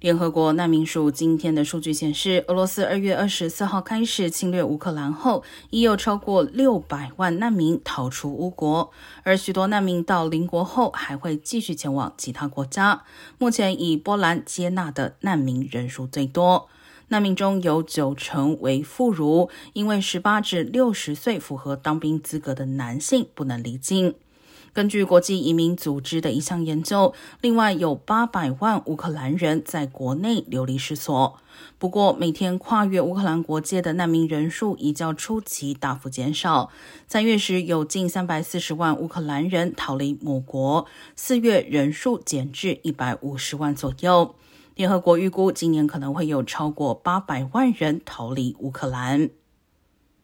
联合国难民署今天的数据显示，俄罗斯二月二十四号开始侵略乌克兰后，已有超过六百万难民逃出乌国，而许多难民到邻国后，还会继续前往其他国家。目前以波兰接纳的难民人数最多，难民中有九成为妇孺，因为十八至六十岁符合当兵资格的男性不能离境。根据国际移民组织的一项研究，另外有八百万乌克兰人在国内流离失所。不过，每天跨越乌克兰国界的难民人数已较初期大幅减少。三月时有近三百四十万乌克兰人逃离母国，四月人数减至一百五十万左右。联合国预估，今年可能会有超过八百万人逃离乌克兰。